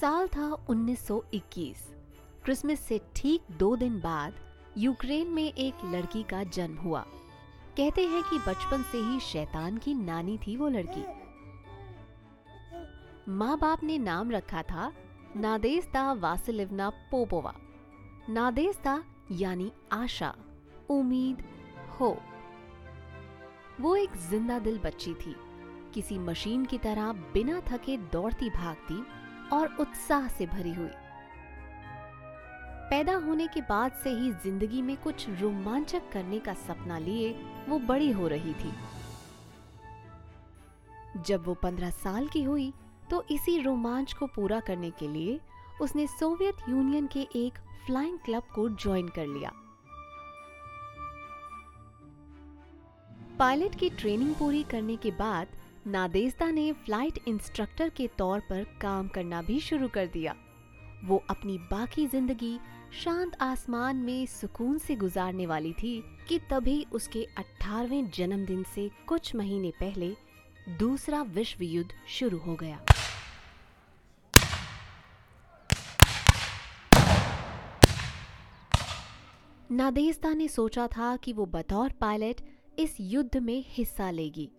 साल था 1921 क्रिसमस से ठीक दो दिन बाद यूक्रेन में एक लड़की का जन्म हुआ। कहते हैं कि बचपन से ही शैतान की नानी थी वो लड़की। माँ बाप ने नाम रखा था नादेस्ता वासिलिवना पोपोवा। नादेस्ता यानी आशा, उम्मीद, हो। वो एक ज़िंदा दिल बच्ची थी। किसी मशीन की तरह बिना थके दौड़ती भागती और उत्साह से भरी हुई। पैदा होने के बाद से ही ज़िंदगी में कुछ रोमांचक करने का सपना लिए वो बड़ी हो रही थी। जब वो पंद्रह साल की हुई तो इसी रोमांच को पूरा करने के लिए उसने सोवियत यूनियन के एक फ्लाइंग क्लब को ज्वाइन कर लिया। पायलट की ट्रेनिंग पूरी करने के बाद नादेस्ता ने फ़्लाइट इंस्ट्रक्टर के तौर पर काम करना भी शुरू कर दिया। वो अपनी बाकी ज़िंदगी शांत आसमान में सुकून से गुजारने वाली थी कि तभी उसके 18वें जन्मदिन से कुछ महीने पहले दूसरा विश्व युद्ध शुरू हो गया। नादेस्ता ने सोचा था कि वो बतौर पायलट इस युद्ध में हिस्सा लेगी।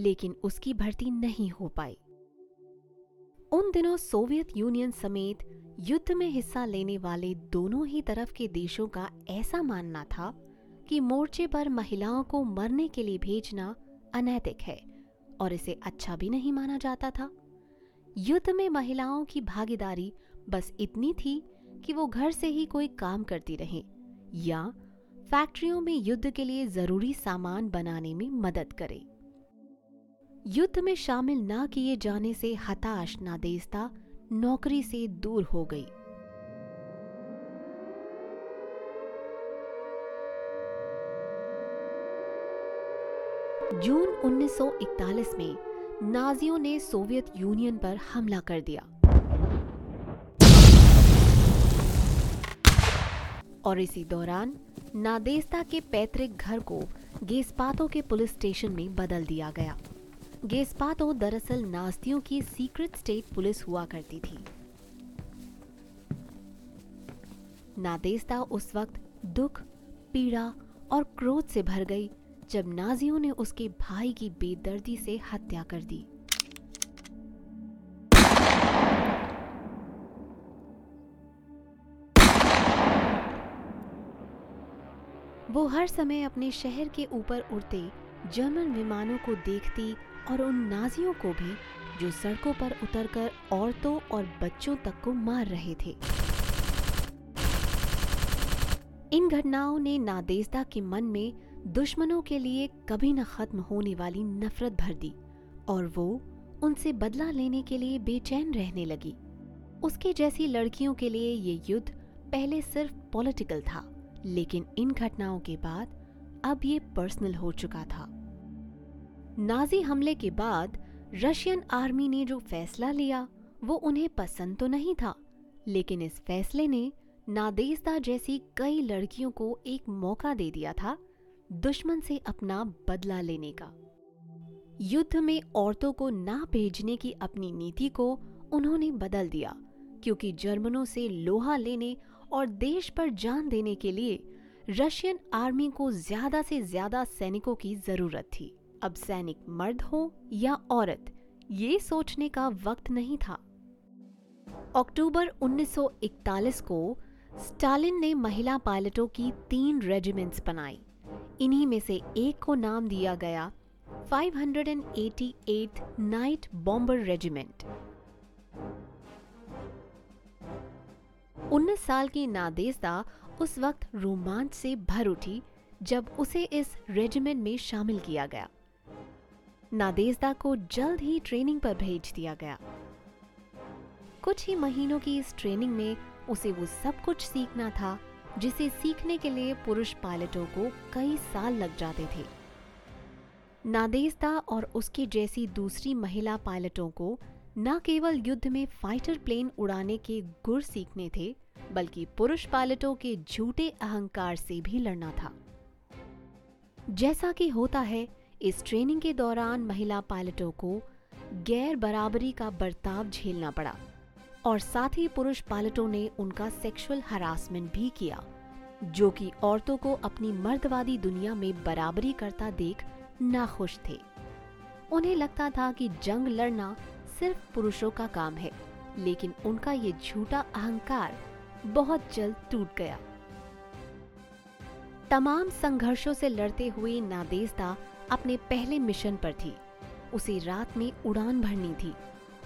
लेकिन उसकी भर्ती नहीं हो पाई। उन दिनों सोवियत यूनियन समेत युद्ध में हिस्सा लेने वाले दोनों ही तरफ़ के देशों का ऐसा मानना था कि मोर्चे पर महिलाओं को मरने के लिए भेजना अनैतिक है और इसे अच्छा भी नहीं माना जाता था। युद्ध में महिलाओं की भागीदारी बस इतनी थी कि वो घर से ही कोई काम करती रहें या फैक्ट्रियों में युद्ध के लिए ज़रूरी सामान बनाने में मदद करें। युद्ध में शामिल ना किए जाने से हताश नादेस्ता नौकरी से दूर हो गई। जून 1941 में नाजियों ने सोवियत यूनियन पर हमला कर दिया। और इसी दौरान नादेस्ता के पैतृक घर को गेस्पातो के पुलिस स्टेशन में बदल दिया गया। गेस्पातो दरअसल नास्तियों की सीक्रेट स्टेट पुलिस हुआ करती थी। नादेस्ता उस वक्त दुख, पीड़ा और क्रोध से भर गई, जब नाजियों ने उसके भाई की बेदर्दी से हत्या कर दी। वो हर समय अपने शहर के ऊपर उड़ते, जर्मन विमानों को देखती और उन नाजियों को भी, जो सड़कों पर उतरकर औरतों और बच्चों तक को मार रहे थे। इन घटनाओं ने नादेजदा के मन में दुश्मनों के लिए कभी न खत्म होने वाली नफरत भर दी, और वो उनसे बदला लेने के लिए बेचैन रहने लगी। उसके जैसी लड़कियों के लिए ये युद्ध पहले सिर्फ़ पॉलिटिकल था, लेकिन इन घटनाओं के बाद अब ये पर्सनल हो चुका था। नाजी हमले के बाद रशियन आर्मी ने जो फैसला लिया, वो उन्हें पसंद तो नहीं था, लेकिन इस फैसले ने नादेजदा जैसी कई लड़कियों को एक मौका दे दिया था दुश्मन से अपना बदला लेने का। युद्ध में औरतों को ना भेजने की अपनी नीति को उन्होंने बदल दिया, क्योंकि जर्मनों से लोहा लेने और देश पर जान देने के लिए रशियन आर्मी को ज़्यादा से ज़्यादा सैनिकों की ज़रूरत थी। अब सैनिक मर्द हो या औरत, ये सोचने का वक्त नहीं था। अक्टूबर 1941 को स्टालिन ने महिला पायलटों की तीन रेजिमेंट्स बनाई। इन्हीं में से एक को नाम दिया गया 588th नाइट बॉम्बर रेजिमेंट। 19 साल की नादेजदा उस वक्त रोमांच से भर उठी, जब उसे इस रेजिमेंट में शामिल किया गया। नादेजदा को जल्द ही ट्रेनिंग पर भेज दिया गया। कुछ ही महीनों की इस ट्रेनिंग में उसे वो सब कुछ सीखना था, जिसे सीखने के लिए पुरुष पायलटों को कई साल लग जाते थे। नादेजदा और उसकी जैसी दूसरी महिला पायलटों को न केवल युद्ध में फाइटर प्लेन उड़ाने के गुर सीखने थे, बल्कि पुरुष पायलटों के झूठे अहंकार से भी लड़ना था। जैसा कि होता है इस ट्रेनिंग के दौरान महिला पायलटों को गैर बराबरी का बर्ताव झेलना पड़ा और साथ ही पुरुष पायलटों ने उनका सेक्सुअल हरासमेंट भी किया, जो कि औरतों को अपनी मर्दवादी दुनिया में बराबरी करता देख नाखुश थे। उन्हें लगता था कि जंग लड़ना सिर्फ़ पुरुषों का काम है, लेकिन उनका ये झूठा अहंकार बहुत जल्द टूट गया। तमाम संघर्षों से लड़ते हुए नादेजदा अपने पहले मिशन पर थी। उसे रात में उड़ान भरनी थी।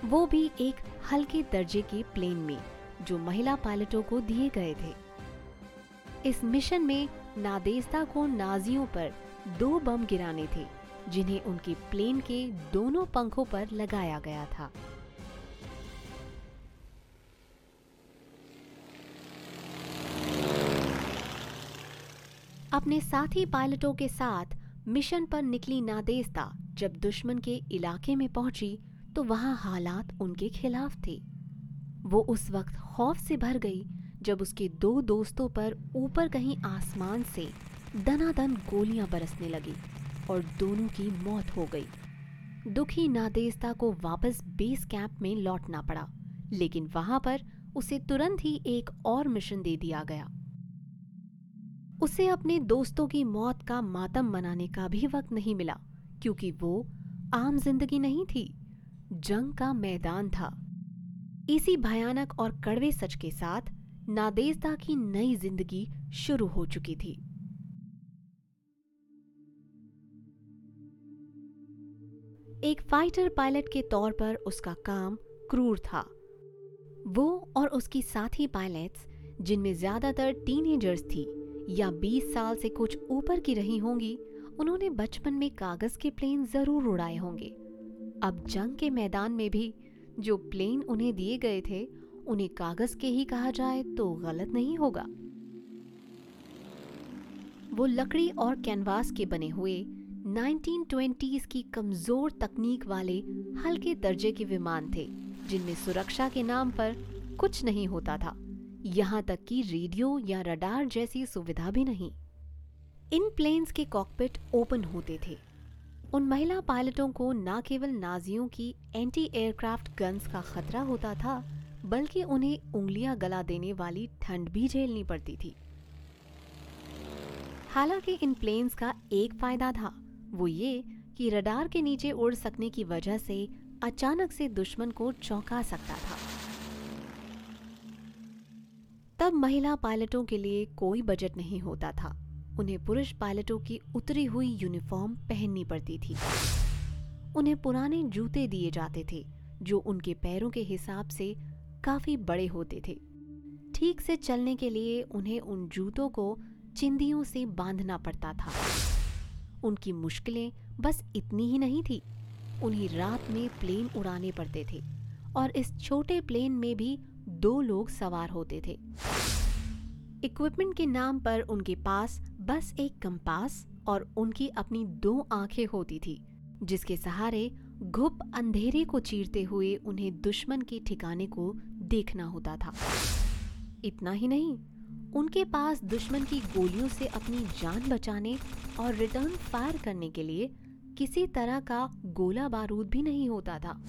वो भी एक हल्के दर्जे के प्लेन में, जो महिला पायलटों को दिए गए थे। इस मिशन में नादेस्ता को नाजियों पर दो बम गिराने थे, जिन्हें उनके प्लेन के दोनों पंखों पर लगाया गया था। अपने साथी पायलटों के साथ मिशन पर निकली नादेस्ता जब दुश्मन के इलाके में पहुँची तो वहाँ हालात उनके खिलाफ थे। वो उस वक्त खौफ से भर गई जब उसके दो दोस्तों पर ऊपर कहीं आसमान से दनादन गोलियाँ बरसने लगी और दोनों की मौत हो गई। दुखी नादेस्ता को वापस बेस कैंप में लौटना पड़ा, लेकिन वहाँ पर उसे तुरंत ही एक और मिशन दे दिया गया। उसे अपने दोस्तों की मौत का मातम मनाने का भी वक्त नहीं मिला, क्योंकि वो आम ज़िंदगी नहीं थी, जंग का मैदान था। इसी भयानक और कड़वे सच के साथ नादेजदा की नई ज़िंदगी शुरू हो चुकी थी। एक फाइटर पायलट के तौर पर उसका काम क्रूर था। वो और उसकी साथी पायलट्स, जिनमें ज़्यादातर टीनेजर्स थी या 20 साल से कुछ ऊपर की रही होंगी, उन्होंने बचपन में कागज़ के प्लेन ज़रूर उड़ाए होंगे। अब जंग के मैदान में भी जो प्लेन उन्हें दिए गए थे, उन्हें कागज़ के ही कहा जाए तो गलत नहीं होगा। वो लकड़ी और कैनवास के बने हुए 1920s की कमज़ोर तकनीक वाले हल्के दर्जे के विमान थे, जिनमें सुरक्षा के नाम पर कुछ नहीं होता था। यहाँ तक कि रेडियो या रडार जैसी सुविधा भी नहीं। इन प्लेन्स के कॉकपिट ओपन होते थे। उन महिला पायलटों को न केवल नाजियों की एंटी एयरक्राफ्ट गन्स का खतरा होता था, बल्कि उन्हें उंगलियाँ गला देने वाली ठंड भी झेलनी पड़ती थी। हालाँकि इन प्लेन्स का एक फ़ायदा था, वो ये कि रडार के नीचे उड़ सकने की वजह से अचानक से दुश्मन को चौंका सकता था। तब महिला पायलटों के लिए कोई बजट नहीं होता था। उन्हें पुरुष पायलटों की उतरी हुई यूनिफॉर्म पहननी पड़ती थी। उन्हें पुराने जूते दिए जाते थे, जो उनके पैरों के हिसाब से काफ़ी बड़े होते थे। ठीक से चलने के लिए उन्हें उन जूतों को चिंदियों से बांधना पड़ता था। उनकी मुश्किलें बस इतनी ही नहीं थी। उन्हें रात में प्लेन उड़ाने पड़ते थे और इस छोटे प्लेन में भी दो लोग सवार होते थे। इक्विपमेंट के नाम पर उनके पास बस एक कंपास और उनकी अपनी दो आँखें होती थी, जिसके सहारे घुप अंधेरे को चीरते हुए उन्हें दुश्मन के ठिकाने को देखना होता था। इतना ही नहीं, उनके पास दुश्मन की गोलियों से अपनी जान बचाने और रिटर्न फायर करने के लिए किसी तरह का गोला बारूद भी नहीं होता था।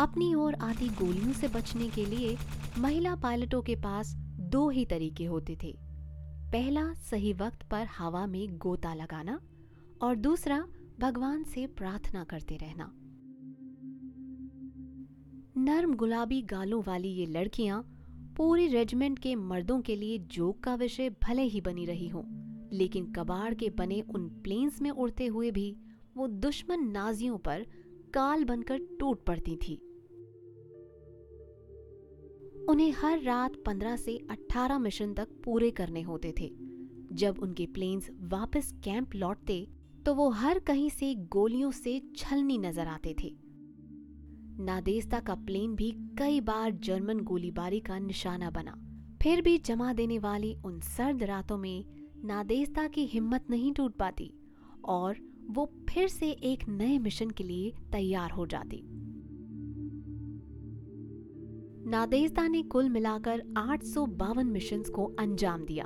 अपनी ओर आती गोलियों से बचने के लिए महिला पायलटों के पास दो ही तरीके होते थे। पहला, सही वक्त पर हवा में गोता लगाना और दूसरा, भगवान से प्रार्थना करते रहना। नर्म गुलाबी गालों वाली ये लड़कियाँ पूरी रेजिमेंट के मर्दों के लिए जोक का विषय भले ही बनी रही हों, लेकिन कबाड़ के बने उन प्लेन्स में उड़ते हुए भी वो दुश्मन नाजियों पर काल बनकर टूट पड़ती थी। उन्हें हर रात 15 से 18 मिशन तक पूरे करने होते थे। जब उनके प्लेन्स वापस कैंप लौटते तो वो हर कहीं से गोलियों से छलनी नज़र आते थे। नादेस्ता का प्लेन भी कई बार जर्मन गोलीबारी का निशाना बना। फिर भी जमा देने वाली उन सर्द रातों में नादेस्ता की हिम्मत नहीं टूट पाती और वो फिर से एक नए मिशन के लिए तैयार हो जाती। नादेजदा ने कुल मिलाकर आठ मिशन को अंजाम दिया।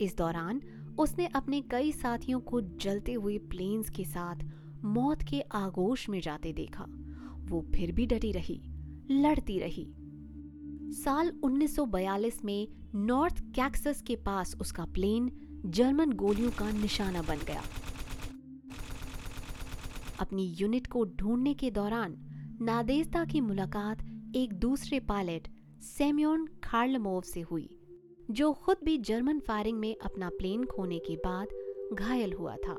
इस दौरान उसने अपने कई साथियों को जलते हुए प्लेन्स के साथ मौत के आगोश में जाते देखा। वो फिर भी डटी रही, लड़ती रही। साल 1942 में नॉर्थ कैक्सस के पास उसका प्लेन जर्मन गोलियों का निशाना बन गया। अपनी यूनिट को ढूँढने के दौरान नादेस्ता की मुलाकात एक दूसरे पायलट, सेम्योन खार्लमोव से हुई, जो खुद भी जर्मन फायरिंग में अपना प्लेन खोने के बाद घायल हुआ था।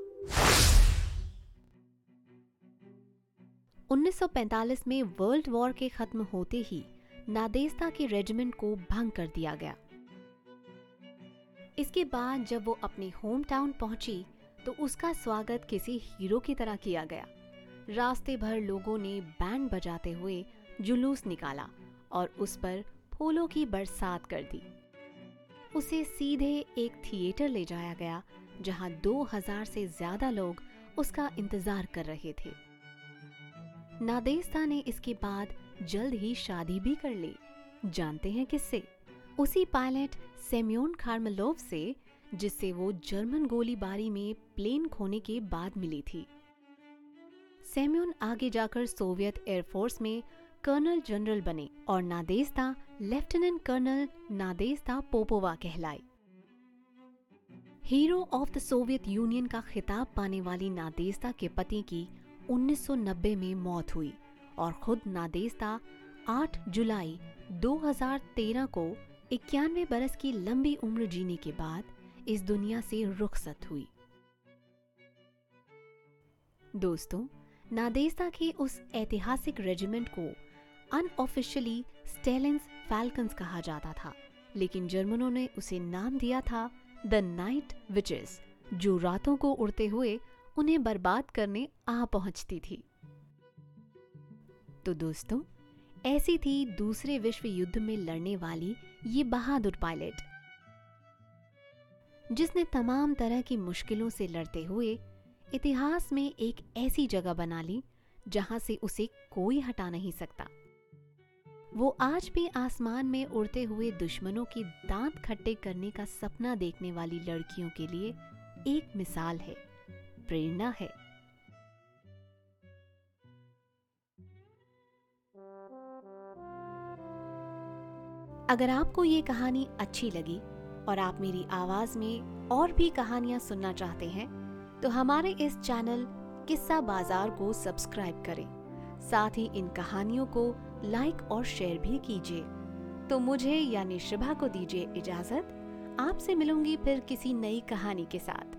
1945 में वर्ल्ड वॉर के खत्म होते ही नादेस्ता के रेजिमेंट को भंग कर दिया गया। इसके बाद जब वो अपने होम टाउन पहुँची तो उसका स्वागत किसी हीरो की तरह किया गया। रास्ते भर लोगों ने बैंड बजाते हुए जुलूस निकाला और उस पर फूलों की बरसात कर दी। उसे सीधे एक थिएटर ले जाया गया, जहाँ 2000 से ज़्यादा लोग उसका इंतज़ार कर रहे थे। नादेस्ता ने इसके बाद जल्द ही शादी भी कर ली। जानते हैं किससे? उसी पायलट सेम्योन खार्मलोव से जिससे वो जर्मन गोलीबारी में प्लेन खोने के बाद मिली थी। सेम्योन आगे जाकर सोवियत एयरफोर्स में कर्नल जनरल बने और Nadezhda lieutenant colonel Nadezhda Popova कहलाई hero of the Soviet Union का खिताब पाने वाली नादेस्ता के पति की 1990 में मौत हुई और खुद नादेस्ता 8 जुलाई 2013 को इक्यानवे बरस की लंबी उम्र जीने के बाद इस दुनिया से रुखसत हुई। दोस्तों नादेस्ता के उस ऐतिहासिक रेजिमेंट को अनऑफिशियली स्टेलेंस फैल्कन्स कहा जाता था, लेकिन जर्मनों ने उसे नाम दिया था द नाइट विचेस, जो रातों को उड़ते हुए उन्हें बर्बाद करने आ पहुँचती थी। तो दोस्तों, ऐसी थी दूसरे विश्व युद्ध में लड़ने वाली ये बहादुर पायलट। जिसने तमाम तरह की मुश्किलों से लड़ते हुए इतिहास में एक ऐसी जगह बना ली, जहाँ से उसे कोई हटा नहीं सकता। वो आज भी आसमान में उड़ते हुए दुश्मनों की दांत खट्टे करने का सपना देखने वाली लड़कियों के लिए एक मिसाल है, प्रेरणा है। अगर आपको ये कहानी अच्छी लगी और आप मेरी आवाज़ में और भी कहानियाँ सुनना चाहते हैं तो हमारे इस चैनल किस्सा बाज़ार को सब्सक्राइब करें। साथ ही इन कहानियों को लाइक और शेयर भी कीजिए। तो मुझे यानी शुभा को दीजिए इजाज़त। आपसे मिलूँगी फिर किसी नई कहानी के साथ।